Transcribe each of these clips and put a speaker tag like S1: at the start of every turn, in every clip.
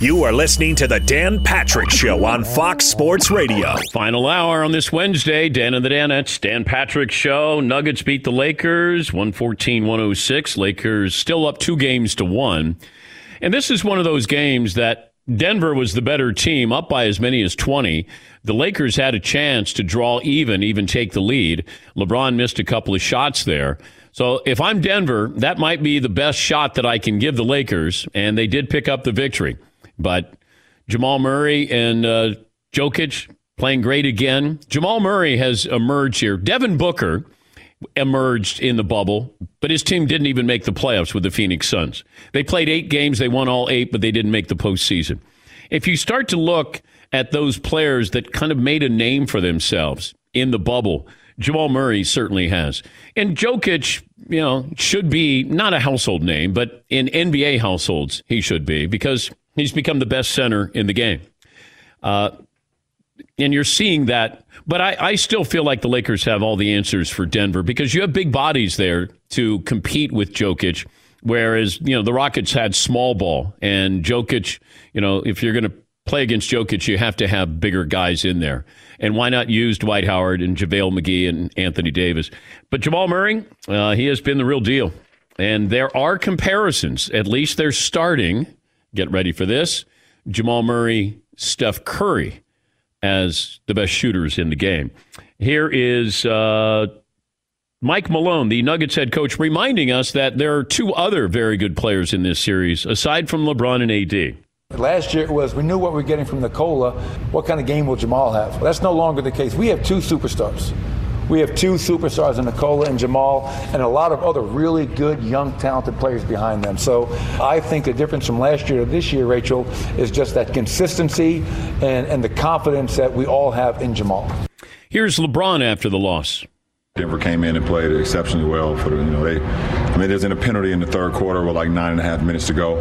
S1: You are listening to the Dan Patrick Show on Fox Sports Radio.
S2: Final hour on this Wednesday. Dan and the Danettes, Dan Patrick Show. Nuggets beat the Lakers 114 106. Lakers still up two games to one. And this is one of those games that Denver was the better team, up by as many as 20. The Lakers had a chance to draw even, even take the lead. LeBron missed a couple of shots there. So if I'm Denver, that might be the best shot that I can give the Lakers, and they did pick up the victory. But Jamal Murray and uh, Jokic playing great again. Jamal Murray has emerged here. Devin Booker emerged in the bubble, but his team didn't even make the playoffs with the Phoenix Suns. They played eight games, they won all eight, but they didn't make the postseason. If you start to look at those players that kind of made a name for themselves in the bubble, Jamal Murray certainly has. And Jokic, you know, should be not a household name, but in NBA households, he should be because he's become the best center in the game. Uh, and you're seeing that. But I, I, still feel like the Lakers have all the answers for Denver because you have big bodies there to compete with Jokic. Whereas, you know, the Rockets had small ball and Jokic, you know, if you're going to play against Jokic, you have to have bigger guys in there. And why not use Dwight Howard and JaVale McGee and Anthony Davis? But Jamal Murray, uh, he has been the real deal. And there are comparisons. At least they're starting. Get ready for this. Jamal Murray, Steph Curry as the best shooters in the game. Here is uh, Mike Malone, the Nuggets head coach, reminding us that there are two other very good players in this series, aside from LeBron and AD.
S3: Last year it was we knew what we were getting from Nikola. What kind of game will Jamal have? Well, that's no longer the case. We have two superstars. We have two superstars in Nikola and Jamal, and a lot of other really good, young, talented players behind them. So I think the difference from last year to this year, Rachel, is just that consistency and, and the confidence that we all have in Jamal.
S2: Here's LeBron after the loss.
S4: Denver came in and played exceptionally well. For you know, they, I mean, there's in a penalty in the third quarter with like nine and a half minutes to go,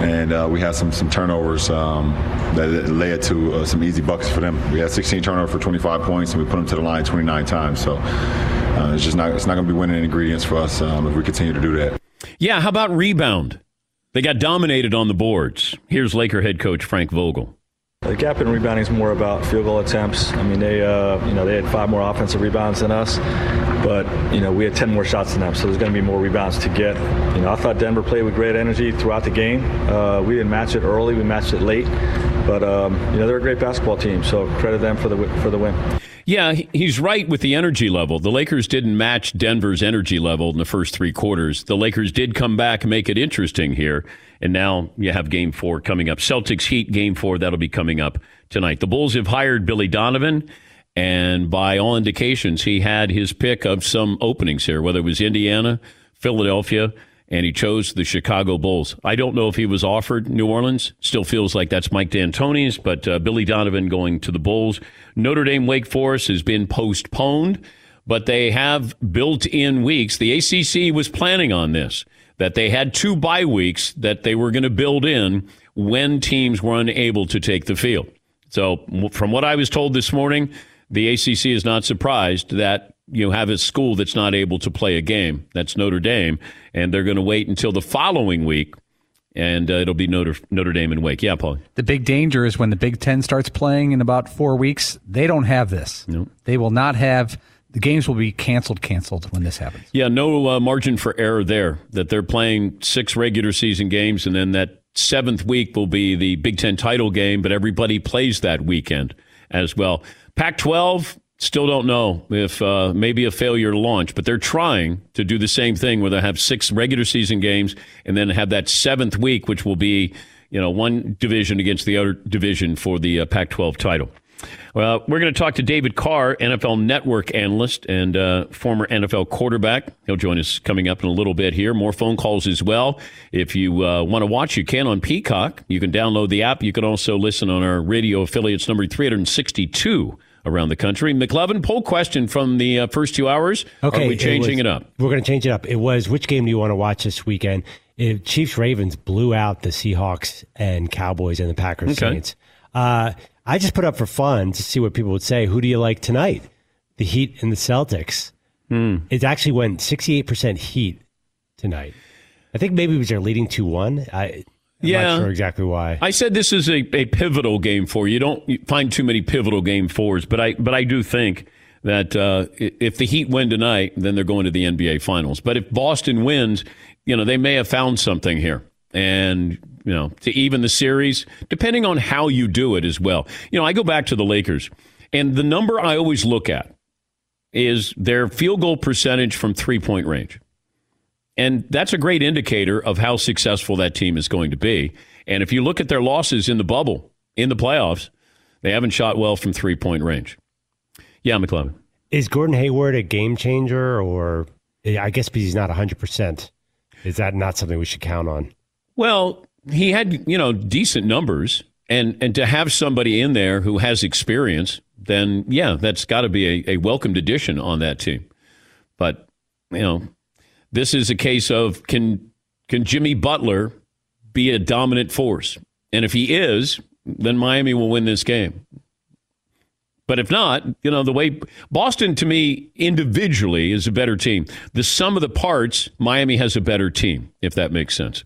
S4: and uh, we had some some turnovers um, that led to uh, some easy buckets for them. We had 16 turnovers for 25 points, and we put them to the line 29 times. So uh, it's just not it's not going to be winning ingredients for us um, if we continue to do that.
S2: Yeah, how about rebound? They got dominated on the boards. Here's Laker head coach Frank Vogel.
S5: The gap in rebounding is more about field goal attempts. I mean, they uh, you know they had five more offensive rebounds than us, but you know we had ten more shots than them, so there's going to be more rebounds to get. You know, I thought Denver played with great energy throughout the game. Uh, we didn't match it early, we matched it late, but um, you know they're a great basketball team, so credit them for the for the win.
S2: Yeah, he's right with the energy level. The Lakers didn't match Denver's energy level in the first three quarters. The Lakers did come back and make it interesting here. And now you have game four coming up. Celtics Heat game four, that'll be coming up tonight. The Bulls have hired Billy Donovan. And by all indications, he had his pick of some openings here, whether it was Indiana, Philadelphia, and he chose the Chicago Bulls. I don't know if he was offered New Orleans. Still feels like that's Mike D'Antoni's, but uh, Billy Donovan going to the Bulls. Notre Dame Wake Forest has been postponed, but they have built in weeks. The ACC was planning on this, that they had two bye weeks that they were going to build in when teams were unable to take the field. So, from what I was told this morning, the ACC is not surprised that you have a school that's not able to play a game. That's Notre Dame, and they're going to wait until the following week, and uh, it'll be Notre Notre Dame and Wake. Yeah, Paul.
S6: The big danger is when the Big Ten starts playing in about four weeks. They don't have this.
S2: No.
S6: They will not have. The games will be canceled, canceled when this happens.
S2: Yeah, no uh, margin for error there. That they're playing six regular season games, and then that seventh week will be the Big Ten title game, but everybody plays that weekend as well. Pac 12, still don't know if uh, maybe a failure launch, but they're trying to do the same thing where they have six regular season games and then have that seventh week, which will be you know one division against the other division for the uh, Pac 12 title. Well, we're going to talk to David Carr, NFL Network analyst and uh, former NFL quarterback. He'll join us coming up in a little bit here. More phone calls as well. If you uh, want to watch, you can on Peacock. You can download the app. You can also listen on our radio affiliates number 362 around the country. McLovin, poll question from the uh, first two hours.
S7: Okay,
S2: Are we changing
S7: it,
S2: was, it up?
S7: We're going to change it up. It was which game do you want to watch this weekend? It, Chiefs Ravens blew out the Seahawks and Cowboys and the Packers okay. Saints. Uh, I just put up for fun to see what people would say. Who do you like tonight? The Heat and the Celtics.
S2: Mm.
S7: It actually went 68% Heat tonight. I think maybe it was their leading 2 1. I. I'm
S2: yeah,
S7: not sure exactly why.
S2: I said this is a, a pivotal game for you. You don't find too many pivotal game fours, but I but I do think that uh, if the Heat win tonight, then they're going to the NBA Finals. But if Boston wins, you know they may have found something here, and you know to even the series, depending on how you do it as well. You know, I go back to the Lakers, and the number I always look at is their field goal percentage from three point range. And that's a great indicator of how successful that team is going to be. And if you look at their losses in the bubble, in the playoffs, they haven't shot well from three point range. Yeah, McLovin.
S7: Is Gordon Hayward a game changer, or I guess because he's not 100%, is that not something we should count on?
S2: Well, he had, you know, decent numbers. And, and to have somebody in there who has experience, then yeah, that's got to be a, a welcomed addition on that team. But, you know, this is a case of can can Jimmy Butler be a dominant force? And if he is, then Miami will win this game. But if not, you know, the way Boston to me individually is a better team. The sum of the parts, Miami has a better team, if that makes sense.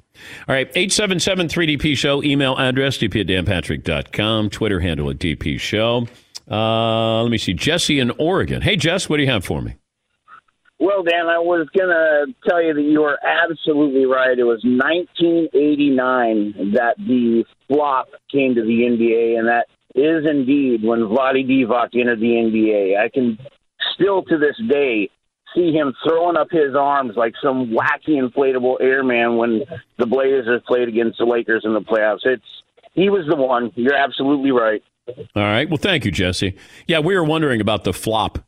S2: All right, 877 3DP Show, email address, dp at danpatrick.com, Twitter handle at DP Show. Uh, let me see, Jesse in Oregon. Hey, Jess, what do you have for me?
S8: Well, Dan, I was going to tell you that you are absolutely right. It was 1989 that the flop came to the NBA, and that is indeed when Vlade Divac entered the NBA. I can still to this day see him throwing up his arms like some wacky inflatable airman when the Blazers played against the Lakers in the playoffs. It's he was the one. You're absolutely right.
S2: All right. Well, thank you, Jesse. Yeah, we were wondering about the flop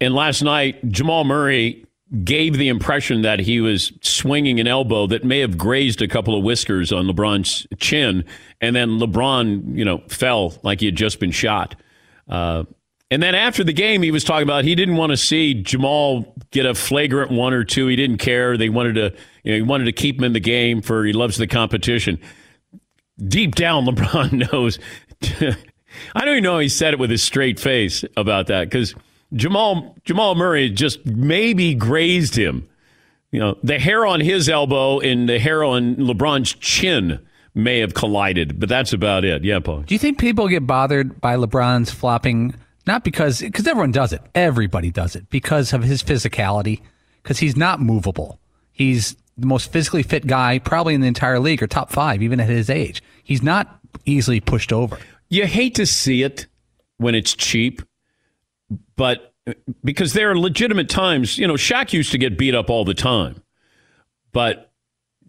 S2: and last night, Jamal Murray gave the impression that he was swinging an elbow that may have grazed a couple of whiskers on LeBron's chin, and then LeBron, you know, fell like he had just been shot. Uh, and then after the game, he was talking about he didn't want to see Jamal get a flagrant one or two. He didn't care. They wanted to, you know, he wanted to keep him in the game for he loves the competition. Deep down, LeBron knows. I don't even know he said it with a straight face about that because Jamal Jamal Murray just maybe grazed him. You know, the hair on his elbow and the hair on LeBron's chin may have collided, but that's about it. Yeah, Paul.
S6: Do you think people get bothered by LeBron's flopping? Not because because everyone does it. Everybody does it because of his physicality. Because he's not movable. He's the most physically fit guy probably in the entire league or top five, even at his age. He's not easily pushed over.
S2: You hate to see it when it's cheap but because there are legitimate times, you know, Shaq used to get beat up all the time, but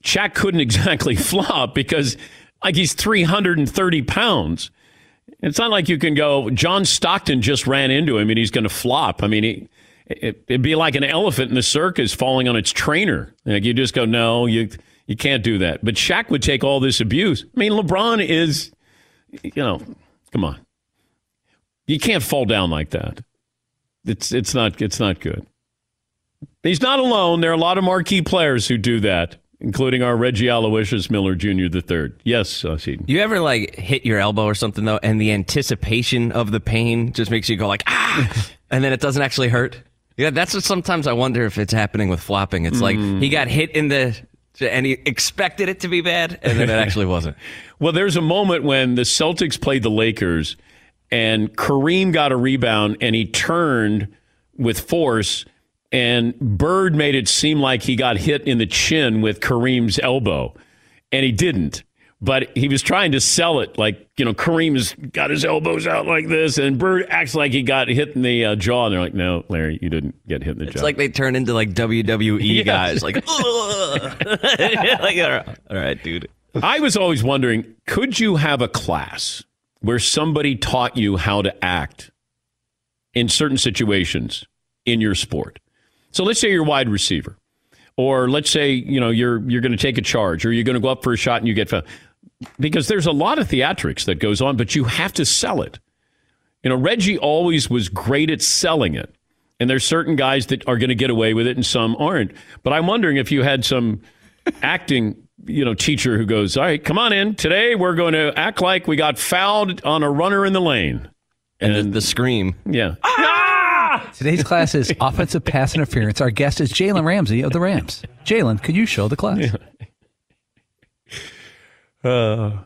S2: Shaq couldn't exactly flop because, like, he's 330 pounds. It's not like you can go, John Stockton just ran into him and he's going to flop. I mean, he, it, would be like an elephant in the circus falling on its trainer. Like, you just go, no, you, you can't do that. But Shaq would take all this abuse. I mean, LeBron is, you know, come on. You can't fall down like that. It's it's not it's not good. He's not alone. There are a lot of marquee players who do that, including our Reggie Aloysius Miller Jr. the third. Yes, uh, Seton.
S9: You ever like hit your elbow or something though, and the anticipation of the pain just makes you go like ah, and then it doesn't actually hurt. Yeah, that's what sometimes I wonder if it's happening with flopping. It's mm. like he got hit in the and he expected it to be bad, and then it actually wasn't.
S2: well, there's a moment when the Celtics played the Lakers and Kareem got a rebound and he turned with force and Bird made it seem like he got hit in the chin with Kareem's elbow and he didn't but he was trying to sell it like you know Kareem's got his elbows out like this, and Bird acts like he got hit in the uh, jaw. And they're like, "No, Larry, you didn't get hit in the
S9: it's
S2: jaw."
S9: It's like they turn into like WWE guys, like, like all right, dude.
S2: I was always wondering, could you have a class where somebody taught you how to act in certain situations in your sport. So let's say you're wide receiver, or let's say you know you're you're going to take a charge, or you're going to go up for a shot and you get fouled. Because there's a lot of theatrics that goes on, but you have to sell it. You know, Reggie always was great at selling it. And there's certain guys that are going to get away with it and some aren't. But I'm wondering if you had some acting you know teacher who goes, "All right, come on in. Today we're going to act like we got fouled on a runner in the lane."
S9: And, and the, the, scream.
S2: Yeah.
S6: Ah! Today's class is offensive pass interference. Our guest is Jalen Ramsey of the Rams. Jalen, could you show the class?
S2: Yeah. Uh,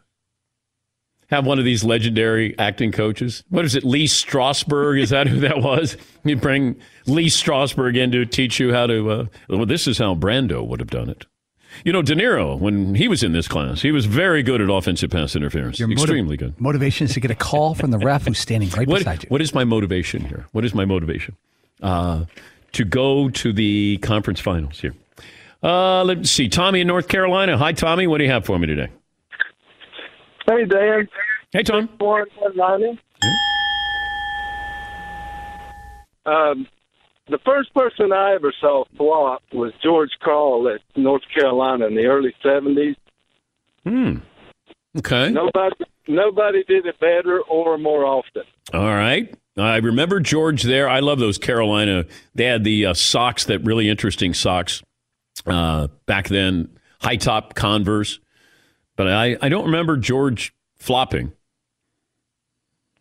S2: have one of these legendary acting coaches. What is it, Lee Strasberg? Is that who that was? You bring Lee Strasberg in to teach you how to. Uh, well, this is how Brando would have done it. You know, De Niro, when he was in this class, he was very good at offensive pass interference. Your Extremely good.
S6: Motivation is to get a call from the ref who's standing right
S2: what,
S6: beside you.
S2: What is my motivation here? What is my motivation? Uh, to go to the conference finals here. Uh, let's see. Tommy in North Carolina. Hi, Tommy. What do you have for me today?
S10: Hey, Dan.
S2: Hey, Tom.
S10: Um, the first person I ever saw flop was George Karl at North Carolina in the early seventies.
S2: Hmm. Okay.
S10: Nobody nobody did it better or more often.
S2: All right. I remember George there. I love those Carolina. They had the uh, socks, that really interesting socks uh, back then, high top Converse. But I, I don't remember George flopping.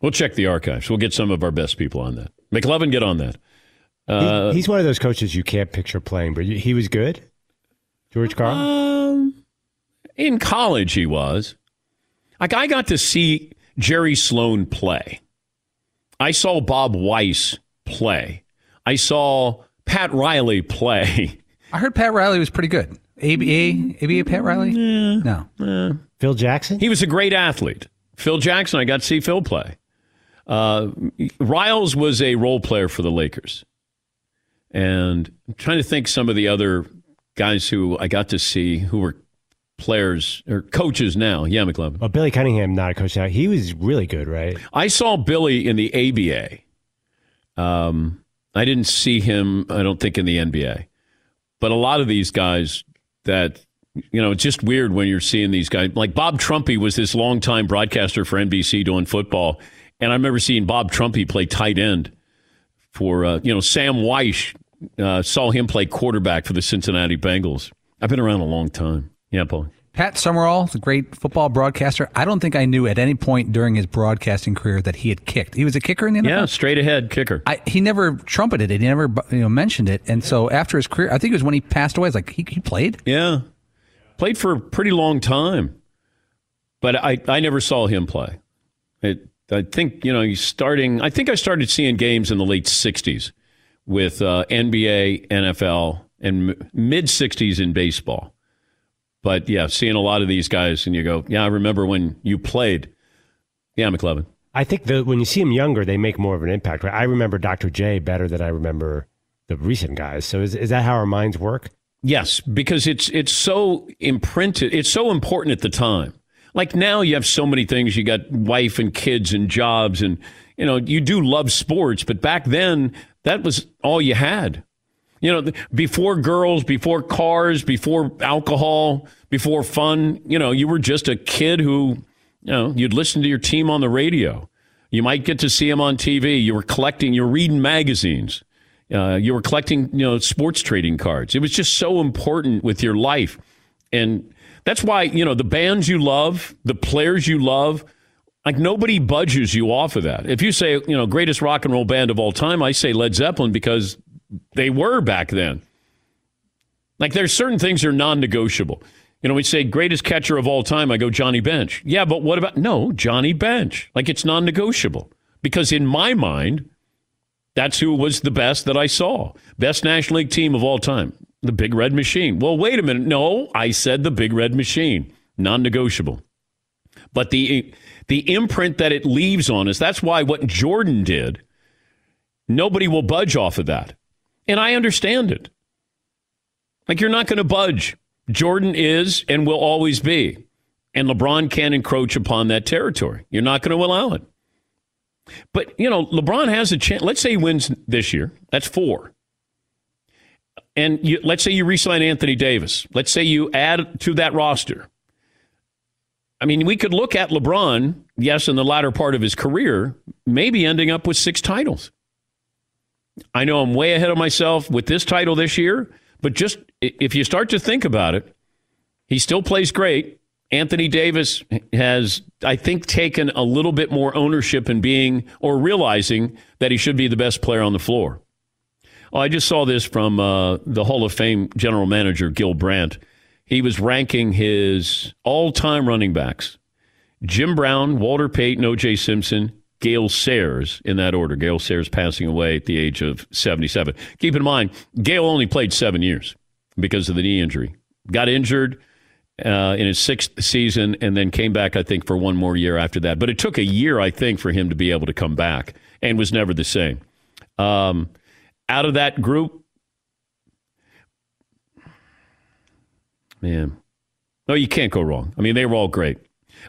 S2: We'll check the archives. We'll get some of our best people on that. McLovin, get on that.
S7: Uh, he's one of those coaches you can't picture playing, but he was good. George Karl. Um,
S2: in college, he was. Like I got to see Jerry Sloan play. I saw Bob Weiss play. I saw Pat Riley play.
S6: I heard Pat Riley was pretty good. ABA, ABA Pat Riley?
S2: Yeah. No.
S7: Phil Jackson?
S2: He was a great athlete. Phil Jackson, I got to see Phil play. Uh, Riles was a role player for the Lakers. And I'm trying to think some of the other guys who I got to see who were players or coaches now. Yeah, McLovin.
S7: Well, Billy Cunningham, not a coach now. He was really good, right?
S2: I saw Billy in the ABA. Um, I didn't see him, I don't think, in the NBA. But a lot of these guys that, you know, it's just weird when you're seeing these guys. Like Bob Trumpy was this longtime broadcaster for NBC doing football. And I remember seeing Bob Trumpy play tight end for, uh, you know, Sam Wyche uh, saw him play quarterback for the Cincinnati Bengals. I've been around a long time. Yeah, Paul.
S6: Pat Summerall, the great football broadcaster. I don't think I knew at any point during his broadcasting career that he had kicked. He was a kicker in the NFL.
S2: Yeah, straight ahead kicker.
S6: I, he never trumpeted it. He never you know mentioned it. And so after his career, I think it was when he passed away. It's like he, he played.
S2: Yeah, played for a pretty long time, but I I never saw him play. It, I think you know he's starting. I think I started seeing games in the late '60s with uh, NBA, NFL, and m- mid 60s in baseball. But yeah, seeing a lot of these guys, and you go, yeah, I remember when you played. Yeah, McLovin.
S7: I think that when you see them younger, they make more of an impact. Right? I remember Dr. J better than I remember the recent guys. So is is that how our minds work?
S2: Yes, because it's it's so imprinted. It's so important at the time. Like now, you have so many things. You got wife and kids and jobs, and you know you do love sports. But back then, that was all you had. You know, before girls, before cars, before alcohol, before fun. You know, you were just a kid who, you know, you'd listen to your team on the radio. You might get to see them on TV. You were collecting. You were reading magazines. Uh, you were collecting, you know, sports trading cards. It was just so important with your life, and that's why you know the bands you love, the players you love. Like nobody budges you off of that. If you say, you know, greatest rock and roll band of all time, I say Led Zeppelin because they were back then. Like there's certain things that are non-negotiable. You know, we say greatest catcher of all time. I go Johnny Bench. Yeah, but what about no Johnny Bench? Like it's non-negotiable because in my mind, that's who was the best that I saw. Best National League team of all time. The Big Red Machine. Well, wait a minute. No, I said the Big Red Machine. Non negotiable. But the, the imprint that it leaves on us, that's why what Jordan did, nobody will budge off of that. And I understand it. Like, you're not going to budge. Jordan is and will always be. And LeBron can't encroach upon that territory. You're not going to allow it. But, you know, LeBron has a chance. Let's say he wins this year. That's four. And you, let's say you re-sign Anthony Davis. Let's say you add to that roster. I mean, we could look at LeBron, yes, in the latter part of his career, maybe ending up with six titles. I know I'm way ahead of myself with this title this year, but just if you start to think about it, he still plays great. Anthony Davis has, I think, taken a little bit more ownership in being or realizing that he should be the best player on the floor. Oh, I just saw this from uh, the Hall of Fame general manager, Gil Brandt. He was ranking his all time running backs Jim Brown, Walter Payton, O.J. Simpson, Gale Sayers in that order. Gale Sayers passing away at the age of 77. Keep in mind, Gale only played seven years because of the knee injury. Got injured uh, in his sixth season and then came back, I think, for one more year after that. But it took a year, I think, for him to be able to come back and was never the same. Um, out of that group, man, no, you can't go wrong. I mean, they were all great.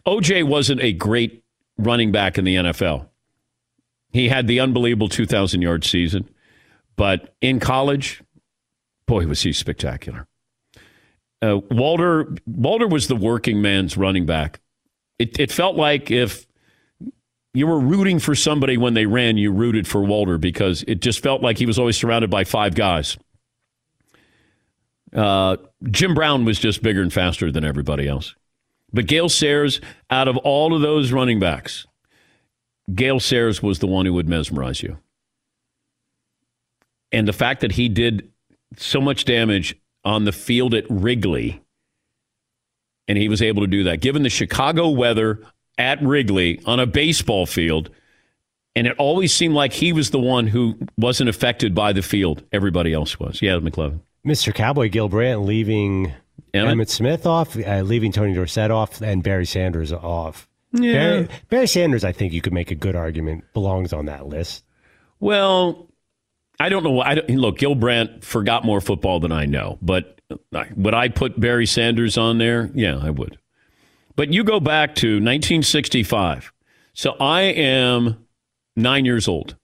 S2: OJ wasn't a great running back in the NFL. He had the unbelievable 2,000 yard season, but in college, boy, was he spectacular. Uh, Walter Walter was the working man's running back. It, it felt like if you were rooting for somebody when they ran, you rooted for Walter because it just felt like he was always surrounded by five guys. Uh, Jim Brown was just bigger and faster than everybody else. But Gale Sayers, out of all of those running backs, Gale Sayers was the one who would mesmerize you. And the fact that he did so much damage on the field at Wrigley, and he was able to do that, given the Chicago weather at Wrigley on a baseball field. And it always seemed like he was the one who wasn't affected by the field. Everybody else was. Yeah, McLovin.
S7: Mr. Cowboy Gil Brandt leaving Emmett, Emmitt Smith off, uh, leaving Tony Dorsett off, and Barry Sanders off.
S2: Yeah.
S7: Barry, Barry Sanders, I think you could make a good argument, belongs on that list.
S2: Well, I don't know. I don't, look, Gil Brandt forgot more football than I know, but would I put Barry Sanders on there? Yeah, I would. But you go back to 1965. So I am nine years old.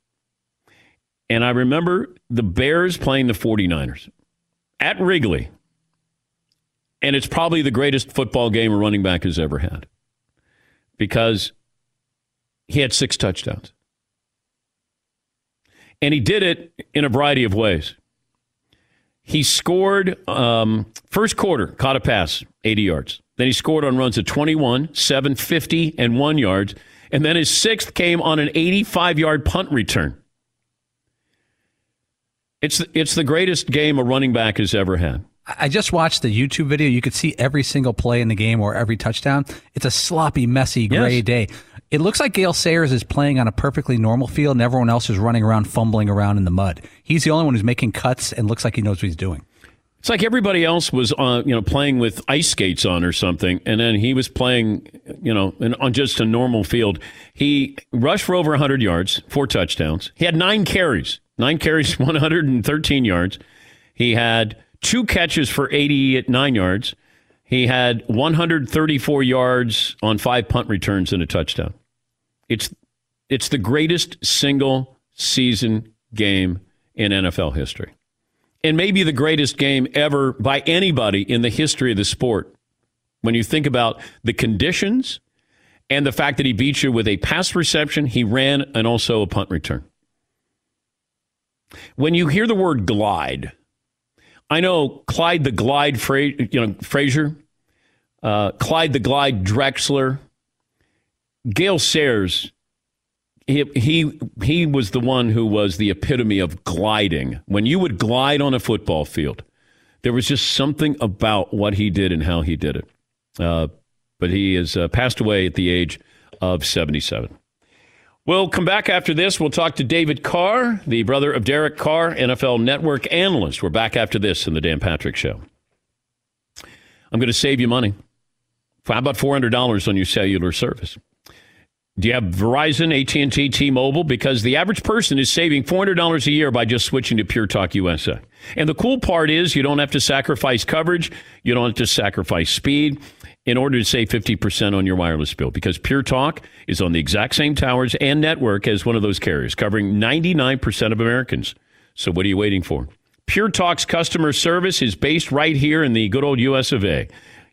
S2: And I remember the Bears playing the 49ers at Wrigley. And it's probably the greatest football game a running back has ever had because he had six touchdowns. And he did it in a variety of ways. He scored um, first quarter, caught a pass, 80 yards. Then he scored on runs of 21, 750, and 1 yards. And then his sixth came on an 85 yard punt return. It's, it's the greatest game a running back has ever had.
S6: I just watched the YouTube video. You could see every single play in the game or every touchdown. It's a sloppy, messy, gray yes. day. It looks like Gale Sayers is playing on a perfectly normal field, and everyone else is running around, fumbling around in the mud. He's the only one who's making cuts and looks like he knows what he's doing.
S2: It's like everybody else was, uh, you know, playing with ice skates on or something, and then he was playing, you know, in, on just a normal field. He rushed for over 100 yards, four touchdowns. He had nine carries, nine carries, 113 yards. He had two catches for 89 yards. He had 134 yards on five punt returns and a touchdown. It's it's the greatest single season game in NFL history and maybe the greatest game ever by anybody in the history of the sport. When you think about the conditions and the fact that he beat you with a pass reception, he ran, and also a punt return. When you hear the word glide, I know Clyde the Glide, Fra- you know Frazier, uh, Clyde the Glide Drexler, Gale Sayers he, he he was the one who was the epitome of gliding. When you would glide on a football field, there was just something about what he did and how he did it. Uh, but he has uh, passed away at the age of 77. We'll come back after this. We'll talk to David Carr, the brother of Derek Carr, NFL Network analyst. We're back after this in the Dan Patrick Show. I'm going to save you money. How about $400 on your cellular service? Do you have Verizon, AT&T, T-Mobile? Because the average person is saving $400 a year by just switching to Pure Talk USA. And the cool part is you don't have to sacrifice coverage. You don't have to sacrifice speed in order to save 50% on your wireless bill because Pure Talk is on the exact same towers and network as one of those carriers, covering 99% of Americans. So what are you waiting for? Pure Talk's customer service is based right here in the good old US of A.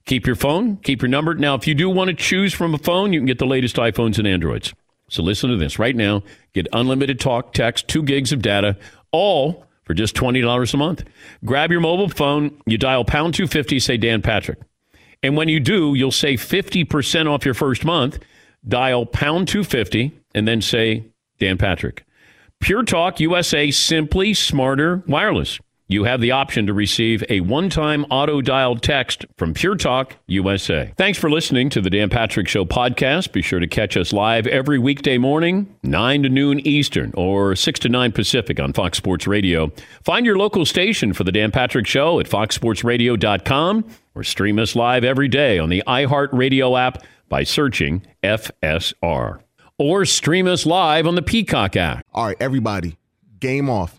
S2: Keep your phone, keep your number. Now, if you do want to choose from a phone, you can get the latest iPhones and Androids. So listen to this right now. Get unlimited talk, text, two gigs of data, all for just $20 a month. Grab your mobile phone, you dial pound 250, say Dan Patrick. And when you do, you'll save 50% off your first month. Dial pound 250 and then say Dan Patrick. Pure Talk USA, simply smarter wireless you have the option to receive a one-time auto-dialed text from Pure Talk USA. Thanks for listening to the Dan Patrick Show podcast. Be sure to catch us live every weekday morning, 9 to noon Eastern or 6 to 9 Pacific on Fox Sports Radio. Find your local station for the Dan Patrick Show at foxsportsradio.com or stream us live every day on the iHeartRadio app by searching FSR. Or stream us live on the Peacock app.
S11: All right, everybody, game off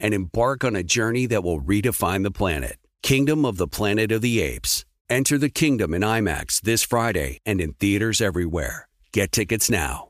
S12: and embark on a journey that will redefine the planet. Kingdom of the Planet of the Apes. Enter the kingdom in IMAX this Friday and in theaters everywhere. Get tickets now.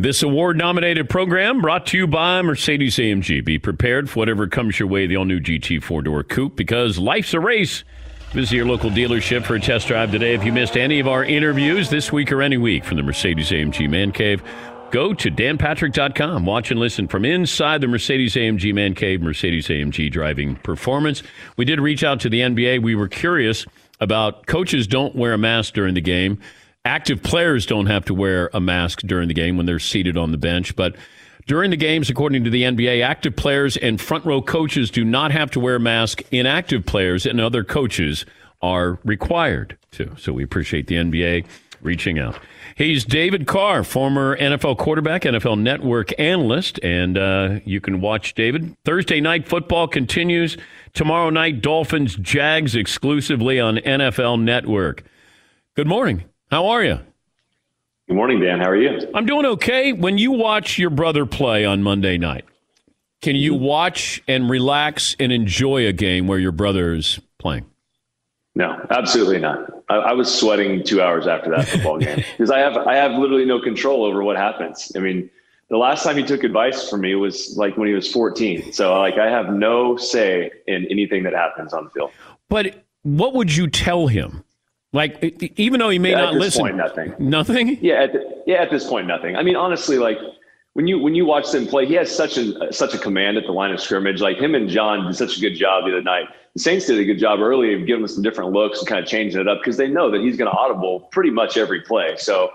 S2: This award nominated program brought to you by Mercedes AMG. Be prepared for whatever comes your way, the all new GT four door coupe, because life's a race. Visit your local dealership for a test drive today. If you missed any of our interviews this week or any week from the Mercedes AMG Man Cave, go to danpatrick.com. Watch and listen from inside the Mercedes AMG Man Cave, Mercedes AMG driving performance. We did reach out to the NBA. We were curious about coaches don't wear a mask during the game. Active players don't have to wear a mask during the game when they're seated on the bench, but during the games, according to the NBA, active players and front row coaches do not have to wear a mask. Inactive players and other coaches are required to. So we appreciate the NBA reaching out. He's David Carr, former NFL quarterback, NFL Network analyst, and uh, you can watch David. Thursday night football continues. Tomorrow night, Dolphins Jags exclusively on NFL Network. Good morning. How are you?
S13: Good morning, Dan. How are you?
S2: I'm doing okay. When you watch your brother play on Monday night, can you mm-hmm. watch and relax and enjoy a game where your brother is playing?
S13: No, absolutely not. I, I was sweating two hours after that football game because I have I have literally no control over what happens. I mean, the last time he took advice from me was like when he was 14. So like I have no say in anything that happens on the field.
S2: But what would you tell him? Like, even though he may
S13: Yeah,
S2: not
S13: at this
S2: listen,
S13: point, nothing.
S2: Nothing.
S13: Yeah, at the, yeah. At this point, nothing. I mean, honestly, like when you when you watch them play, he has such a uh, such a command at the line of scrimmage. Like him and Jon did such a good job the other night. The Saints did a good job early of giving him some different looks and kind of changing it up because they know that he's going to audible pretty much every play. So,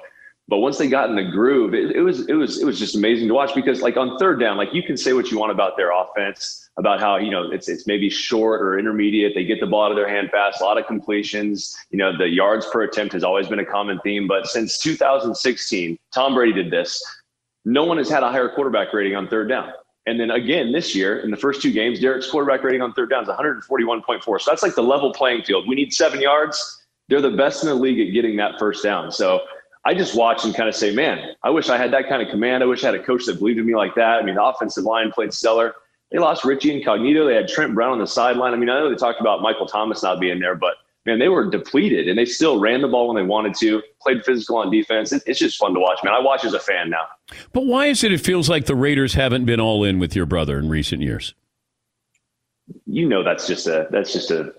S13: but once they got in the groove, it, it was it was it was just amazing to watch because like on third down, like you can say what you want about their offense, about how you know it's it's maybe short or intermediate. They get the ball out of their hand fast, a lot of completions. You know, the yards per attempt has always been a common theme. But since 2016, Tom Brady did this. No one has had a higher quarterback rating on third down. And then again this year, in the first two games, Derek's quarterback rating on third down is 141.4. So that's like the level playing field. We need seven yards. They're the best in the league at getting that first down. So I just watch and kind of say, man, I wish I had that kind of command. I wish I had a coach that believed in me like that. I mean, the offensive line played stellar. They lost Richie Incognito. They had Trent Brown on the sideline. I mean, I know they talked about Michael Thomas not being there, but man, they were depleted and they still ran the ball when they wanted to, played physical on defense. It, it's just fun to watch, man. I watch as a fan now.
S2: But why is it? It feels like the Raiders haven't been all in with your brother in recent years.
S13: you know that's just a that's just a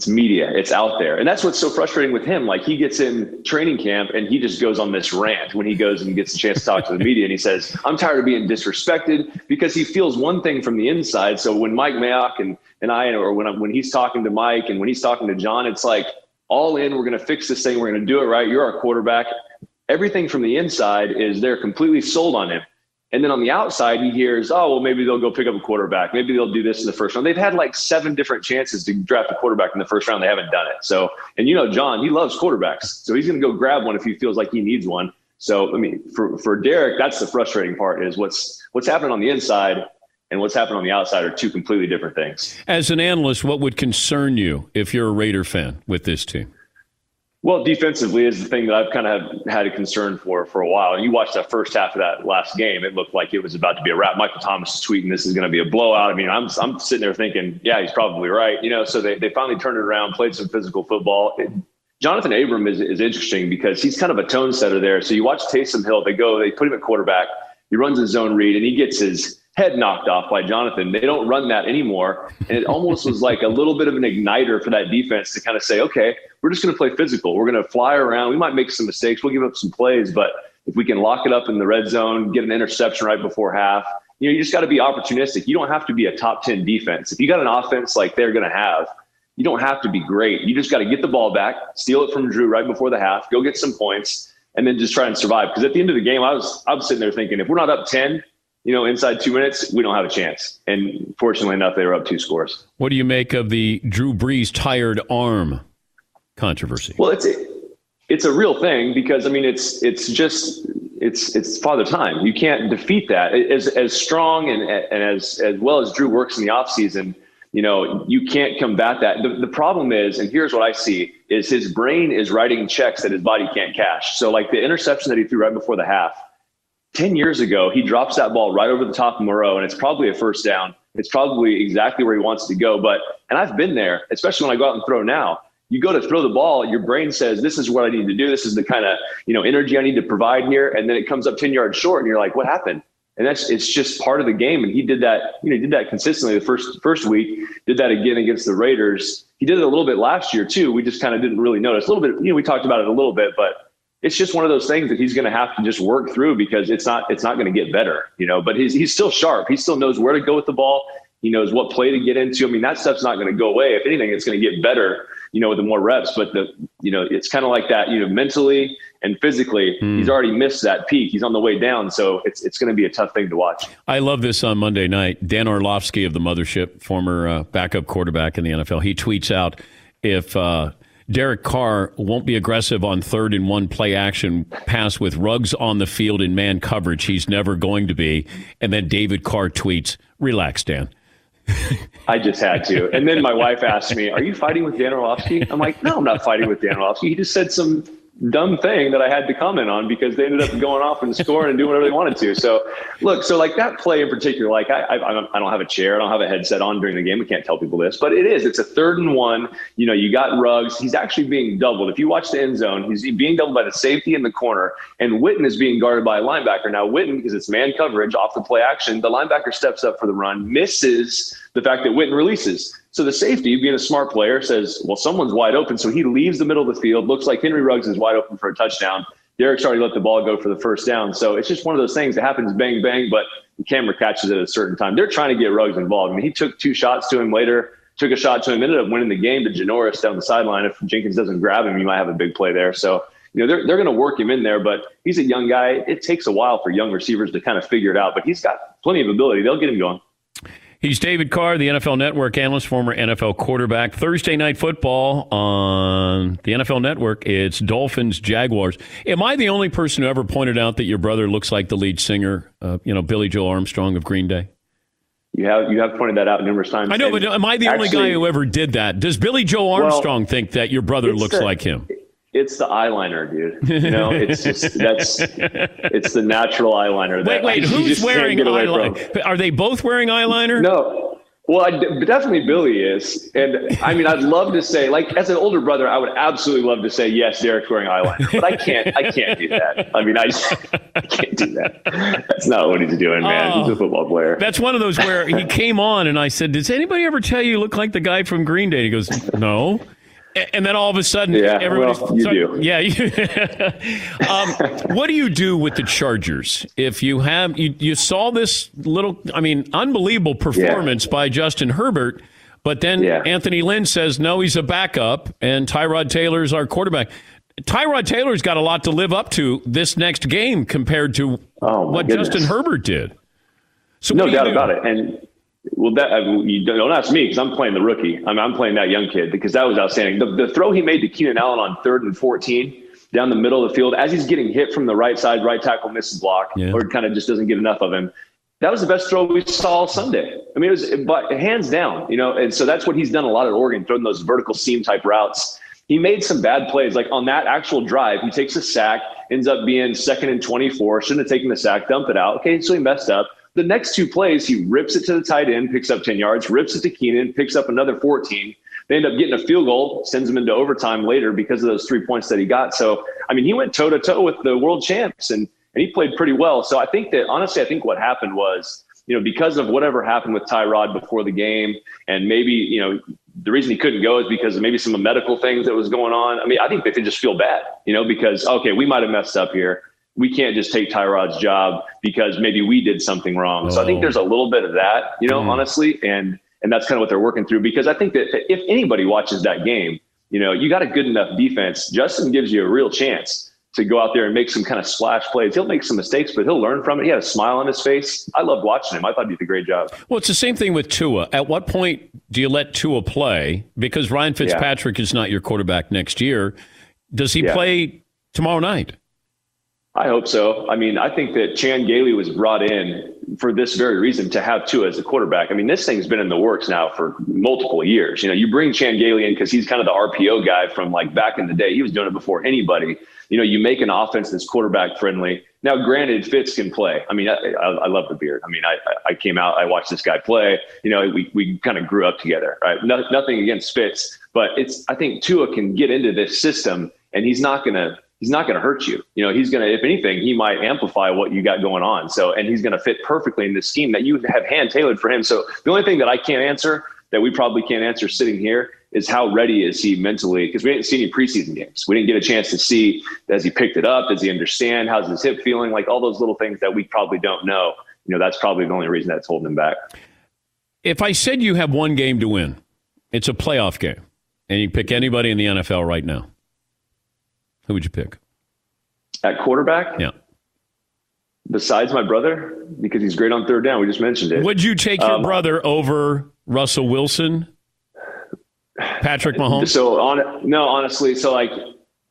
S13: it's media it's out there. And that's what's so frustrating with him. Like he gets in training camp and he just goes on this rant when he goes and gets a chance to talk to the media and he says i'm tired of being disrespected because he feels one thing from the inside. So when mike mayock and, and i or when, I'm, when he's talking to mike and when he's talking to jon it's like all in we're going to fix this thing we're going to do it right. You're our quarterback. Everything from the inside is they're completely sold on him and then on the outside, he hears, oh, well, maybe they'll go pick up a quarterback. Maybe they'll do this in the first round. They've had like seven different chances to draft a quarterback in the first round. They haven't done it. So, and you know, Jon, he loves quarterbacks. So he's going to go grab one if he feels like he needs one. So, I mean, for, for Derek, that's the frustrating part is what's, what's happening on the inside and what's happening on the outside are two completely different things.
S2: As an analyst, what would concern you if you're a Raider fan with this team?
S13: Well, defensively is the thing that I've kind of had a concern for for a while. And you watched that first half of that last game; it looked like it was about to be a wrap. Michael Thomas is tweeting, "This is going to be a blowout." I mean, I'm I'm sitting there thinking, "Yeah, he's probably right." You know, so they they finally turned it around, played some physical football. It, Johnathan Abram is is interesting because he's kind of a tone setter there. So you watch Taysom Hill; they go, they put him at quarterback. He runs his zone read, and he gets his head knocked off by Johnathan. They don't run that anymore. And it almost was like a little bit of an igniter for that defense to kind of say, okay, we're just going to play physical. We're going to fly around. We might make some mistakes. We'll give up some plays, but if we can lock it up in the red zone, get an interception right before half, you know, you just got to be opportunistic. You don't have to be a top 10 defense. If you got an offense like they're going to have, you don't have to be great. You just got to get the ball back, steal it from Drew right before the half, go get some points, and then just try and survive. Because at the end of the game, I was I was sitting there thinking, if we're not up 10, you know, inside two minutes, we don't have a chance. And fortunately enough, they were up two scores.
S2: What do you make of the Drew Brees tired arm controversy?
S13: Well, it's it's a real thing because I mean, it's it's just it's it's father time. You can't defeat that as as strong and and as as well as Drew works in the offseason, You know, you can't combat that. The, the problem is, and here's what I see: is his brain is writing checks that his body can't cash. So, like the interception that he threw right before the half 10 years ago, he drops that ball right over the top of Moreau, and it's probably a first down. It's probably exactly where he wants to go. But, and I've been there, especially when I go out and throw now. You go to throw the ball, your brain says, This is what I need to do. This is the kind of you know energy I need to provide here. And then it comes up 10 yards short, and you're like, What happened? And that's it's just part of the game. And he did that, you know, he did that consistently the first first week, did that again against the Raiders. He did it a little bit last year too. We just kind of didn't really notice. A little bit, you know, we talked about it a little bit, but it's just one of those things that he's going to have to just work through because it's not it's not going to get better, you know. But he's he's still sharp. He still knows where to go with the ball. He knows what play to get into. I mean, that stuff's not going to go away. If anything, it's going to get better, you know, with the more reps. But the you know, it's kind of like that, you know, mentally and physically,
S2: Hmm.
S13: he's already missed that peak. He's on the way down, so it's it's going to be a tough thing to watch.
S2: I love this on Monday night. Dan Orlovsky of the Mothership, former uh, backup quarterback in the NFL, he tweets out if uh, Derek Carr won't be aggressive on third and one play action pass with Ruggs on the field in man coverage, he's never going to be. And then David Carr tweets, "Relax, Dan."
S13: I just had to. And then my wife asked me, Are you fighting with Dan Orlovsky? I'm like, No, I'm not fighting with Dan Orlovsky. He just said some dumb thing that I had to comment on because they ended up going off and scoring and doing whatever they wanted to. So, look, so like that play in particular, like I, I, I don't- have a chair, I don't have a headset on during the game. We can't tell people this, but it is. It's a third and one. You know, you got Ruggs. He's actually being doubled. If you watch the end zone, he's being doubled by the safety in the corner, and Witten is being guarded by a linebacker. Now, Witten, because it's man coverage off the play action, the linebacker steps up for the run, misses the fact that Witten releases. So the safety, being a smart player, says, well, someone's wide open. So he leaves the middle of the field. Looks like Henry Ruggs is wide open for a touchdown. Derek's already let the ball go for the first down. So it's just one of those things that happens bang, bang, but the camera catches it at a certain time. They're trying to get Ruggs involved. I mean, he took two shots to him later, took a shot to him, ended up winning the game to Janoris down the sideline. If Jenkins doesn't grab him, you might have a big play there. So, you know, they're, they're going to work him in there, but he's a young guy. It takes a while for young receivers to kind of figure it out, but he's got plenty of ability. They'll get him going.
S2: He's David Carr, the NFL Network analyst, former NFL quarterback. Thursday night football on the NFL Network. It's Dolphins Jaguars. Am I the only person who ever pointed out that your brother looks like the lead singer, uh, you know, Billie Joe Armstrong of Green Day?
S13: You have you have pointed that out numerous times.
S2: I know, but am I the only guy who ever did that? Does Billie Joe
S13: Well,
S2: Armstrong think that your brother looks
S13: the-
S2: like him?
S13: It's the eyeliner, dude. You know, it's just that's it's the natural eyeliner.
S2: Wait, wait,
S13: you
S2: who's wearing eyeliner? Are they both wearing eyeliner?
S13: No. Well, I, definitely Billie is, and I mean, I'd love to say, like, as an older brother, I would absolutely love to say, yes, Derek's wearing eyeliner, but I can't. I can't do that. I mean, I, I can't do that. That's not what he's doing, man.
S2: Oh.
S13: He's a oh. football player.
S2: That's one of those where he came on and I said, Does anybody ever tell you you look like the guy from Green Day? He goes, No. And then all of a sudden,
S13: Yeah,
S2: everybody's
S13: well, you do.
S2: Yeah. um, what do you do with the Chargers if you have you, you saw this little? I mean, unbelievable performance by Justin Herbert, but then Anthony Lynn says no, he's a backup, and Tyrod Taylor's our quarterback. Tyrod Taylor's got a lot to live up to this next game compared to what
S13: Oh, goodness.
S2: Justin Herbert did. So
S13: no
S2: what
S13: doubt
S2: do?
S13: about it. And well, that I mean, you don't don't ask me because I'm playing the rookie. I mean, I'm playing that young kid because that was outstanding. The, the throw he made to Keenan Allen on third and 14 down the middle of the field as he's getting hit from the right side, right tackle misses block or kind of just doesn't get enough of him. That was the best throw we saw Sunday. I mean, it was but hands down, you know. And so that's what he's done a lot at Oregon, throwing those vertical seam type routes. he made some bad plays. Like on that actual drive, he takes a sack, ends up being second and 24. Shouldn't have taken the sack, dump it out. Okay, so he messed up. The next two plays, he rips it to the tight end, picks up 10 yards, rips it to Keenan, picks up another 14. They end up getting a field goal, sends him into overtime later because of those three points that he got. So, I mean, he went toe to toe with the world champs and, and he played pretty well. So I think that honestly, I think what happened was, you know, because of whatever happened with Tyrod before the game, and maybe, you know, the reason he couldn't go is because of maybe some medical things that was going on. I mean, I think they could just feel bad, you know, because okay, we might have messed up here. We can't just take Tyrod's job because maybe we did something wrong. Oh. So I think there's a little bit of that, you know, mm. honestly, and and that's kind of what they're working through. Because I think that if anybody watches that game, you know, you got a good enough defense. Justin gives you a real chance to go out there and make some kind of splash plays. He'll make some mistakes, but he'll learn from it. He had a smile on his face. I loved watching him. I thought he did a great job.
S2: Well, it's the same thing with Tua. At what point do you let Tua play? Because Ryan Fitzpatrick yeah. is not your quarterback next year. Does he yeah. play tomorrow night?
S13: I hope so. I mean, I think that Chan Gailey was brought in for this very reason to have Tua as a quarterback. I mean, this thing's been in the works now for multiple years. You know, you bring Chan Gailey in because he's kind of the RPO guy from like back in the day. He was doing it before anybody you know, you make an offense that's quarterback friendly. Now, granted, Fitz can play. I mean, I, I, I love the beard. I mean, I, I came out, I watched this guy play. You know, we, we kind of grew up together, right? No, nothing against Fitz, but it's, I think Tua can get into this system and he's not going to, he's not going to hurt you. You know, he's going to, if anything, he might amplify what you got going on. So, and he's going to fit perfectly in this scheme that you have hand tailored for him. So the only thing that I can't answer that we probably can't answer sitting here is how ready is he mentally? Because we didn't see any preseason games. We didn't get a chance to see as he picked it up, does he understand? How's his hip feeling? Like all those little things that we probably don't know. You know, that's probably the only reason that's holding him back.
S2: If I said you have one game to win, it's a playoff game, and you pick anybody in the NFL right now, who would you pick?
S13: At quarterback?
S2: Yeah.
S13: Besides my brother, because he's great on third down. We just mentioned it.
S2: Would you take your um, brother over Russell Wilson Patrick Mahomes?
S13: So on no, honestly, so like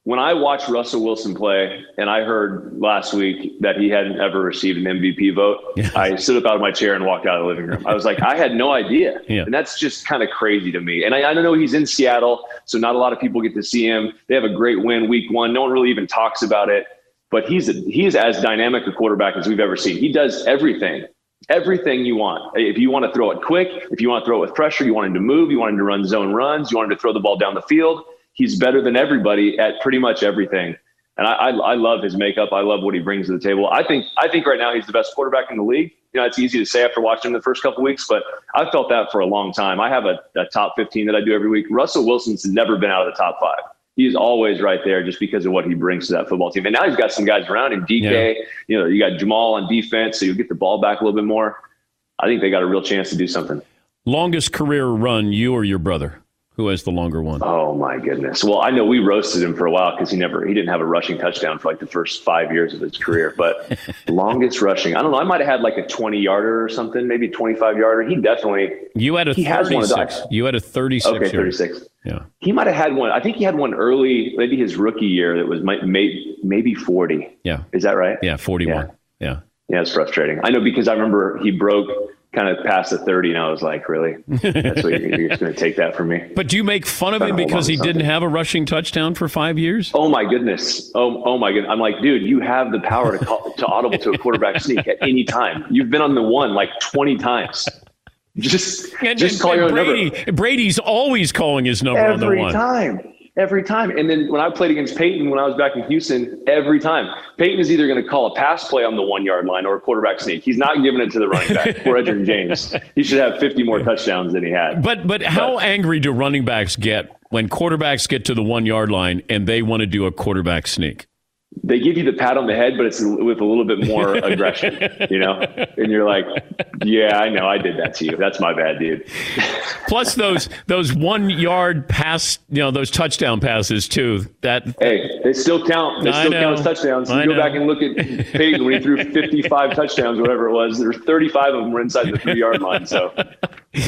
S13: when I watched Russell Wilson play, and I heard last week that he hadn't ever received an MVP vote, yeah. I stood up out of my chair and walked out of the living room. I was like, I had no idea, yeah. and that's just kind of crazy to me. And I, I know he's in Seattle, so not a lot of people get to see him. They have a great win week one. No one really even talks about it, but he's a, he's as dynamic a quarterback as we've ever seen. He does everything everything you want. If you want to throw it quick, if you want to throw it with pressure, you want him to move, you want him to run zone runs, you want him to throw the ball down the field. He's better than everybody at pretty much everything. And I, I, I love his makeup. I love what he brings to the table. I think I think right now he's the best quarterback in the league. You know, it's easy to say after watching him the first couple weeks, but I've felt that for a long time. I have a, a top 15 that I do every week. Russell Wilson's never been out of the top five he's always right there just because of what he brings to that football team. And now he's got some guys around him. DK, yeah. you know, you got Jamal on defense, so you get the ball back a little bit more. I think they got a real chance to do something.
S2: Longest career run, you or your brother? Who has the longer one?
S13: Oh my goodness! Well, I know we roasted him for a while because he never he didn't have a rushing touchdown for like the first five years of his career. But longest rushing, I don't know. I might have had like a twenty yarder or something, maybe twenty five yarder. He definitely
S2: you had a thirty six. You had a thirty six.
S13: Okay, thirty six.
S2: Yeah,
S13: he might have had one. I think he had one early, maybe his rookie year that was maybe maybe forty.
S2: Yeah,
S13: is that right?
S2: Yeah, forty one. Yeah. yeah,
S13: yeah, it's frustrating. I know because I remember he broke kind of past the 30 and I was like, really? That's what you're, you're just going to take that from me?
S2: But do you make fun of him because he didn't have a rushing touchdown for five years?
S13: Oh my goodness. Oh, oh my goodness. I'm like, dude, you have the power to call, to audible to a quarterback sneak at any time. You've been on the one like 20 times. Just, and, just and, call and your
S2: Brady,
S13: number.
S2: Brady's always calling his number
S13: Every
S2: on the one.
S13: time every time. And then when I played against Peyton when I was back in Houston, every time Peyton is either going to call a pass play on the one yard line or a quarterback sneak. He's not giving it to the running back or Edgerrin James. He should have 50 more touchdowns than he had.
S2: But but how but, angry do running backs get when quarterbacks get to the one yard line and they want to do a quarterback sneak?
S13: They give you the pat on the head, but it's with a little bit more aggression, you know? And you're like, yeah, I know I did that to you. That's my bad, dude.
S2: Plus those those one yard pass, you know, those touchdown passes too. That
S13: hey, they still count. They still count as touchdowns. You go back and look at Peyton when he threw 55 touchdowns, whatever it was. There's 35 of them were inside the three yard line. So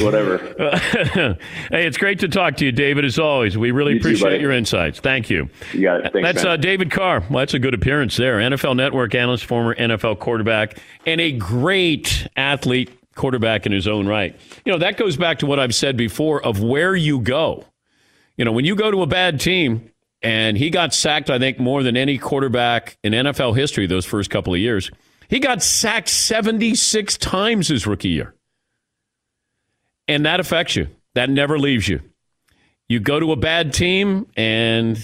S13: whatever.
S2: hey, it's great to talk to you, David. As always, we really you appreciate too, your insights. Thank you.
S13: You got it. Thanks,
S2: That's
S13: uh,
S2: David Carr. Well, that's a good appearance there. NFL Network analyst, former NFL quarterback, and a great athlete quarterback in his own right. You know, that goes back to what I've said before of where you go. You know, when you go to a bad team, and he got sacked, I think, more than any quarterback in NFL history those first couple of years. He got sacked 76 times his rookie year. And that affects you. That never leaves you. You go to a bad team and,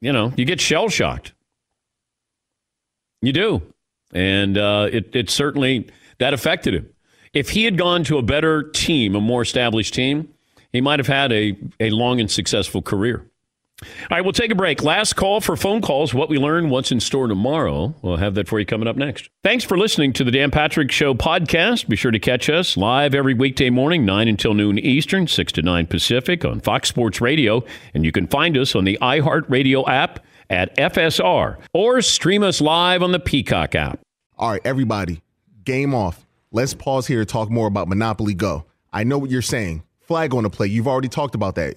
S2: you know, you get shell shocked. You do. And uh, it, it certainly, that affected him. If he had gone to a better team, a more established team, he might have had a, a long and successful career. All right, we'll take a break. Last call for phone calls. What we learn, what's in store tomorrow. We'll have that for you coming up next. Thanks for listening to the Dan Patrick Show podcast. Be sure to catch us live every weekday morning, 9 until noon Eastern, 6 to 9 Pacific on Fox Sports Radio. And you can find us on the iHeartRadio app at FSR or stream us live on the Peacock app.
S11: All right, everybody, game off. Let's pause here to talk more about Monopoly Go. I know what you're saying. Flag on the play. You've already talked about that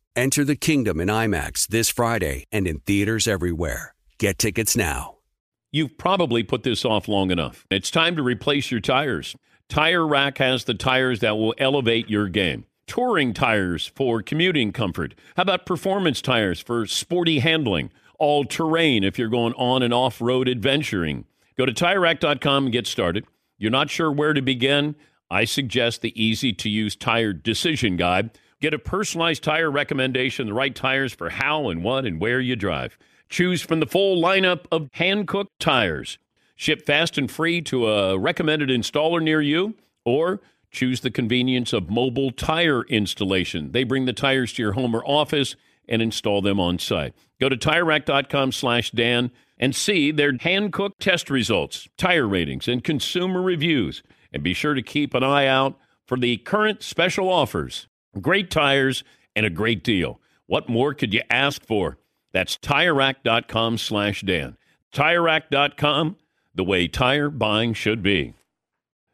S12: Enter the kingdom in IMAX this Friday and in theaters everywhere. Get tickets now.
S2: You've probably put this off long enough. It's time to replace your tires. Tire Rack has the tires that will elevate your game. Touring tires for commuting comfort. How about performance tires for sporty handling? All terrain if you're going on and off road adventuring. Go to tirerack.com and get started. You're not sure where to begin? I suggest the easy to use tire decision guide. Get a personalized tire recommendation, the right tires for how and what and where you drive. Choose from the full lineup of hand cooked tires. Ship fast and free to a recommended installer near you, or choose the convenience of mobile tire installation. They bring the tires to your home or office and install them on site. Go to TireRack.com slash Dan and see their hand-cooked test results, tire ratings, and consumer reviews. And be sure to keep an eye out for the current special offers. Great tires and a great deal. What more could you ask for? That's TireRack.com slash Dan. TireRack.com, the way tire buying should be.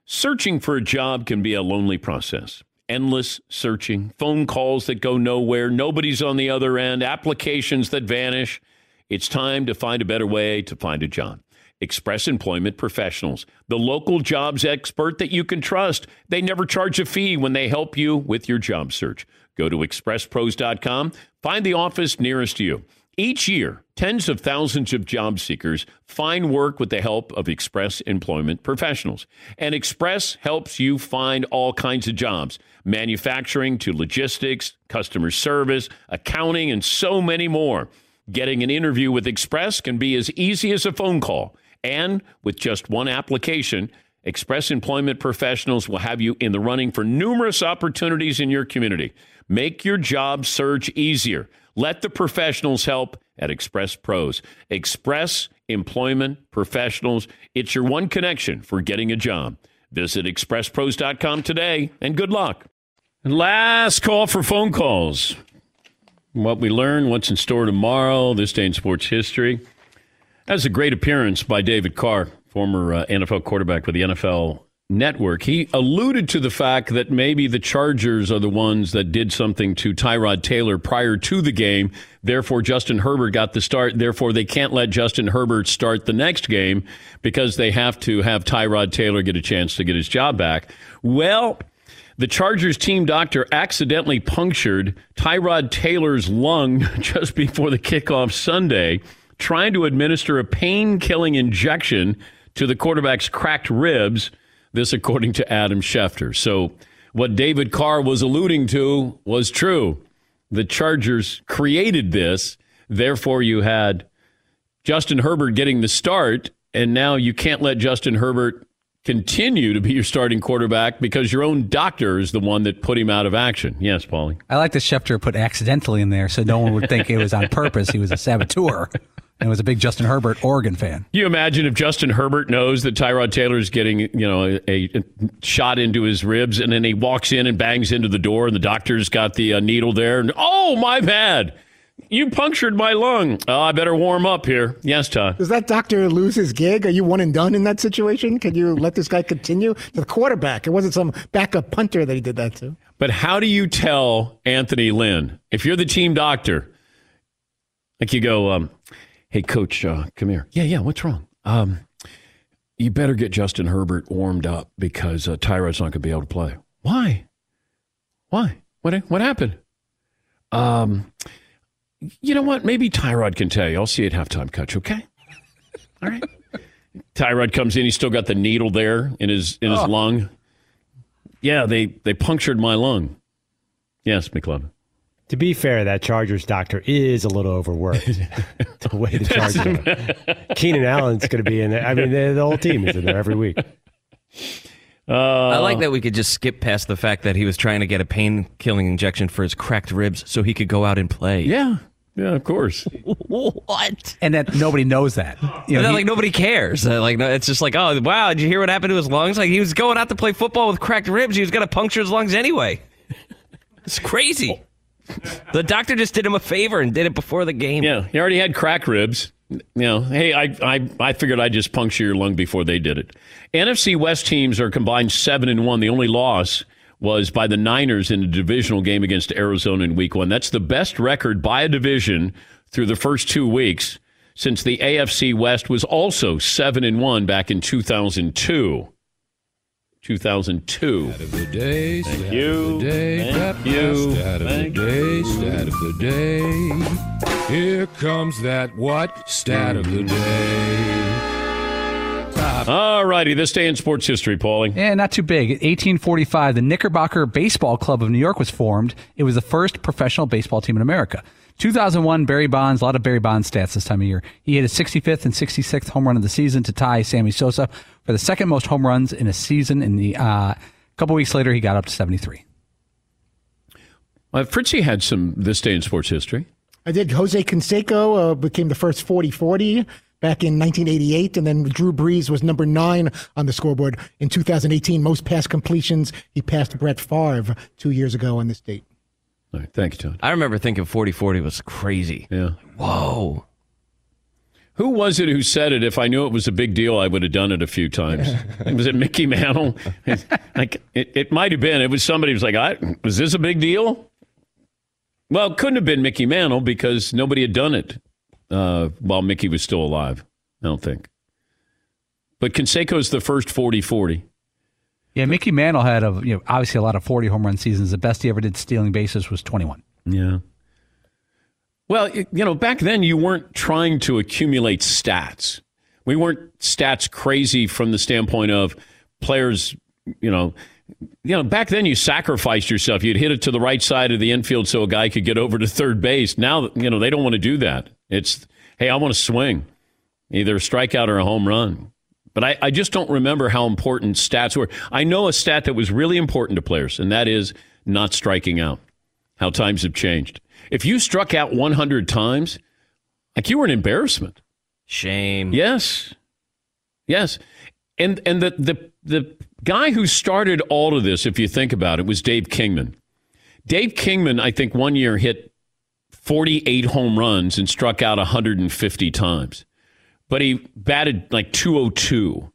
S2: Searching for a job can be a lonely process. Endless searching, phone calls that go nowhere, nobody's on the other end, applications that vanish. It's time to find a better way to find a job. Express Employment Professionals, the local jobs expert that you can trust. They never charge a fee when they help you with your job search. Go to expresspros.com, find the office nearest you. Each year, tens of thousands of job seekers find work with the help of Express Employment Professionals. And Express helps you find all kinds of jobs manufacturing to logistics, customer service, accounting, and so many more. Getting an interview with Express can be as easy as a phone call. And with just one application, Express Employment Professionals will have you in the running for numerous opportunities in your community. Make your job search easier. Let the professionals help at Express Pros. Express Employment Professionals. It's your one connection for getting a job. Visit expresspros.com today and good luck. And last call for phone calls. What we learn, what's in store tomorrow, this day in sports history. That's a great appearance by David Carr, former uh, NFL quarterback with the NFL Network. He alluded to the fact that maybe the Chargers are the ones that did something to Tyrod Taylor prior to the game. Therefore, Justin Herbert got the start. Therefore, they can't let Justin Herbert start the next game because they have to have Tyrod Taylor get a chance to get his job back. Well, the Chargers team doctor accidentally punctured Tyrod Taylor's lung just before the kickoff Sunday, trying to administer a pain killing injection to the quarterback's cracked ribs. This, according to Adam Schefter. So, what David Carr was alluding to was true. The Chargers created this. Therefore, you had Justin Herbert getting the start, and now you can't let Justin Herbert continue to be your starting quarterback because your own doctor is the one that put him out of action. Yes, Paulie.
S6: I like that Schefter put accidentally in there so no one would think it was on purpose. He was a saboteur and was a big Justin Herbert Oregon fan.
S2: You imagine if Justin Herbert knows that Tyrod Taylor is getting, you know, a, a, shot into his ribs, and then he walks in and bangs into the door, and the doctor's got the uh, needle there, and oh my bad, you punctured my lung. Oh, I better warm up here. Yes, Todd.
S14: Does that doctor lose his gig? Are you one and done in that situation? Can you let this guy continue? The quarterback. It wasn't some backup punter that he did that to.
S2: But how do you tell Anthony Lynn if you're the team doctor? Like you go, um, hey, coach, uh, come here. Yeah, yeah, what's wrong? Um, you better get Justin Herbert warmed up because uh, Tyrod's not going to be able to play. Why? Why? What, what happened? Um, you know what? Maybe Tyrod can tell you. I'll see you at halftime, coach, okay? All right. Tyrod comes in. He's still got the needle there in his in his oh. lung. Yeah, they, they punctured my lung. Yes, McLovin.
S7: To be fair, that Chargers doctor is a little overworked. the way the Chargers are. Keenan Allen's going to be in there. I mean, the, the whole team is in there every week.
S9: Uh, I like that we could just skip past the fact that he was trying to get a pain killing injection for his cracked ribs so he could go out and play.
S2: Yeah. Yeah, of course.
S9: what?
S6: And that nobody knows that.
S9: You know, he, like nobody cares. Uh, like it's just like, oh wow, did you hear what happened to his lungs? Like he was going out to play football with cracked ribs. He was going to puncture his lungs anyway. It's crazy. The doctor just did him a favor and did it before the game.
S2: Yeah, he already had crack ribs. You know, hey, I, I, I figured I'd just puncture your lung before they did it. NFC West teams are combined seven and one. The only loss was by the Niners in a divisional game against Arizona in Week One. That's the best record by a division through the first two weeks since the AFC West was also seven and one back in 2002. 2002. Stat of the day, Thank you. Day, Thank you. Stat of Thank the day, stat of the day. Here comes that what? Stat of the day. All righty, this day in sports history, Paulie.
S6: Yeah, not too big. 1845, the Knickerbocker Baseball Club of New York was formed. It was the first professional baseball team in America. 2001, Barry Bonds, a lot of Barry Bonds stats this time of year. He hit his 65th and 66th home run of the season to tie Sammy Sosa for the second most home runs in a season. In the uh, couple weeks later, he got up to 73.
S2: Uh, Fritzy had some this day in sports history.
S14: I did. Jose Canseco uh, became the first 40 40 back in 1988, and then Drew Brees was number nine on the scoreboard in 2018. Most pass completions. He passed Brett Favre two years ago on this date.
S2: All right, thank you, Todd.
S9: I remember thinking 40 40 was crazy.
S2: Yeah.
S9: Whoa.
S2: Who was it who said it? If I knew it was a big deal, I would have done it a few times. was it Mickey Mantle? like it, it might have been. It was somebody who was like, I, "Was this a big deal?" Well, it couldn't have been Mickey Mantle because nobody had done it uh, while Mickey was still alive. I don't think. But Canseco is the first 40-40.
S6: Yeah, Mickey Mantle had a you know obviously a lot of forty home run seasons. The best he ever did stealing bases was twenty one.
S2: Yeah. Well, you know, back then you weren't trying to accumulate stats. We weren't stats crazy from the standpoint of players. You know, you know, back then you sacrificed yourself. You'd hit it to the right side of the infield so a guy could get over to third base. Now, you know, they don't want to do that. It's hey, I want to swing, either a strikeout or a home run. But I, I just don't remember how important stats were. I know a stat that was really important to players, and that is not striking out. How times have changed. If you struck out 100 times, like you were an embarrassment.
S9: Shame.
S2: Yes. Yes. And and the the the guy who started all of this, if you think about it, was Dave Kingman. Dave Kingman, I think one year hit 48 home runs and struck out 150 times. But he batted like 202.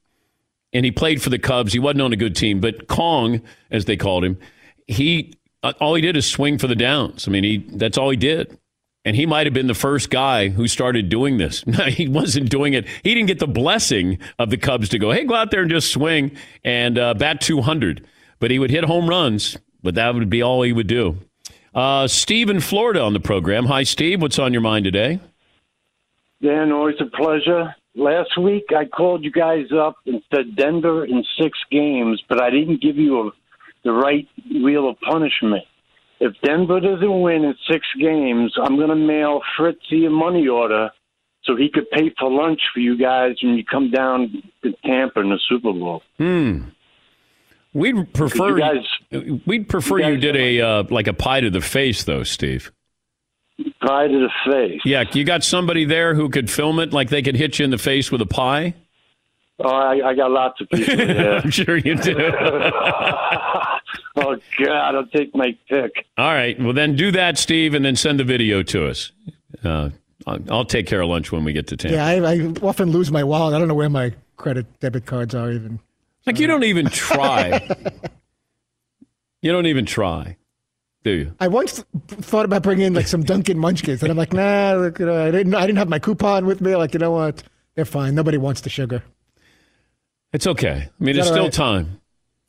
S2: And he played for the Cubs. He wasn't on a good team, but Kong, as they called him, he uh, all he did is swing for the downs. I mean, he that's all he did. And he might have been the first guy who started doing this. No, he wasn't doing it. He didn't get the blessing of the Cubs to go, hey, go out there and just swing and uh, bat 200. But he would hit home runs, but that would be all he would do. Uh, Steve in Florida on the program. Hi, Steve. What's on your mind today?
S15: Dan, always a pleasure. Last week I called you guys up and said Denver in six games, but I didn't give you a, the right wheel of punishment. If Denver doesn't win in six games, I'm going to mail Fritzy a money order so he could pay for lunch for you guys when you come down to Tampa in the Super Bowl.
S2: Hmm. We'd prefer
S15: You guys-
S2: we'd prefer
S15: you
S2: you, did a uh, like a pie to the face though, Steve.
S15: Pie to the face.
S2: Yeah, you got somebody there who could film it, like they could hit you in the face with a pie.
S15: Oh, I, I got lots of people there.
S2: I'm sure you do.
S15: oh God, I'll take my pick.
S2: All right, well then do that, Steve, and then send the video to us. Uh, I'll, I'll take care of lunch when we get to Tampa.
S14: Yeah, I, I often lose my wallet. I don't know where my credit debit cards are even.
S2: Like you don't even try. you don't even try, do you?
S14: I once thought about bringing in like some Dunkin' Munchkins, and I'm like, nah, look, you know, I didn't. I didn't have my coupon with me. Like, you know what? They're fine. Nobody wants the sugar.
S2: It's okay. I mean, it's still
S14: right?
S2: time.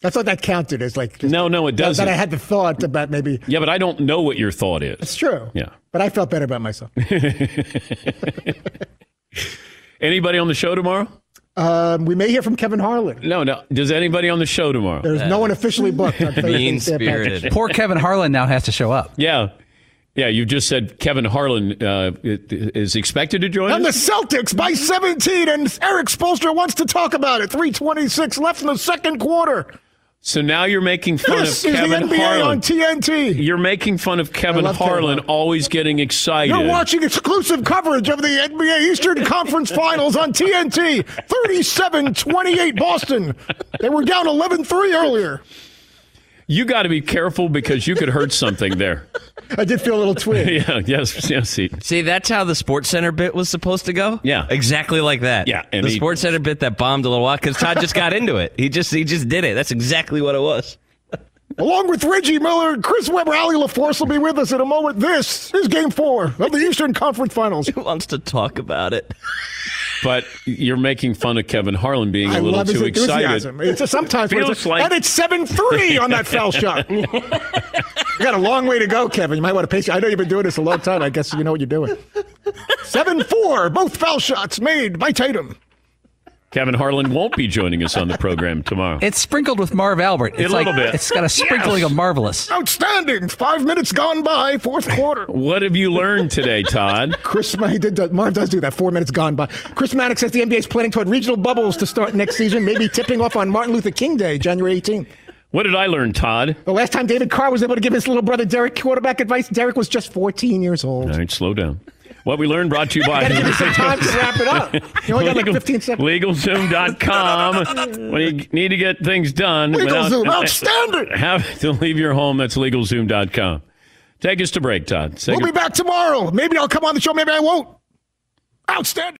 S14: I thought that counted as like just,
S2: No, no, it doesn't.
S14: That I had the thought about maybe.
S2: Yeah, but I don't know what your thought is.
S14: It's true.
S2: Yeah.
S14: But I felt better about myself.
S2: Anybody on the show tomorrow?
S14: Um, we may hear from Kevin Harlan.
S2: No, no. Does anybody on the show tomorrow?
S14: There's no one officially booked. on Thursday, St. Patrick's Day.
S6: Poor Kevin Harlan now has to show up.
S2: Yeah. Yeah, you just said Kevin Harlan uh, is expected to join
S14: And the. Celtics by 17, and Erik Spoelstra wants to talk about it. 326 left in the second quarter.
S2: So now you're making fun
S14: This
S2: of
S14: is the
S2: Kevin
S14: NBA
S2: Harlan.
S14: on TNT.
S2: You're making fun of Kevin
S14: love Kevin
S2: Harlan always getting excited.
S14: You're watching exclusive coverage of the NBA Eastern Conference Finals on TNT. 37-28 Boston. They were down 11-3 earlier.
S2: You got to be careful because you could hurt something there.
S14: I did feel a little twitch.
S2: yeah, yes, yes. See,
S9: See, that's how the SportsCenter bit was supposed to go.
S2: Yeah.
S9: exactly like that.
S2: Yeah, and
S9: the
S2: he-
S9: SportsCenter bit that bombed a little while because Todd just got into it. He just he just did it. That's exactly what it was.
S14: Along with Reggie Miller and Chris Webber, Ali LaForce will be with us in a moment. This is Game 4 of the Eastern Conference Finals.
S9: Who wants to talk about it?
S2: But you're making fun of Kevin Harlan being a
S14: I
S2: little
S14: love his
S2: too excited.
S14: enthusiasm. It's a, sometimes when
S2: Feels
S14: it's a-
S2: like-
S14: and it's seven three on that foul shot. You got a long way to go, Kevin. You might want to pace. I know you've been doing this a long time. I guess you know what you're doing. Seven four, both foul shots made by Tatum.
S2: Kevin Harlan won't be joining us on the program tomorrow.
S6: It's sprinkled with Marv Albert. It's
S2: A
S6: like,
S2: little bit.
S6: It's got a sprinkling
S14: Yes.
S6: of marvelous.
S14: Outstanding. Five minutes gone by, fourth quarter.
S2: What have you learned today, Todd?
S14: Chris, he did. Marv does do that. Four minutes gone by. Chris Mannix says the NBA is planning toward regional bubbles to start next season, maybe tipping off on Martin Luther King Day, January 18th.
S2: What did I learn, Todd?
S14: The last time David Carr was able to give his little brother Derek quarterback advice, Derek was just 14 years old.
S2: All right, slow down. What we learned brought to you by
S14: Gotta give me some time to wrap it up. You only got like 15 seconds.
S2: LegalZoom.com. when you need to get things done.
S14: LegalZoom, outstanding.
S2: Have to leave your home. That's LegalZoom.com. Take us to break, Todd. Say
S14: We'll be back tomorrow. Maybe I'll come on the show. Maybe I won't. Outstanding.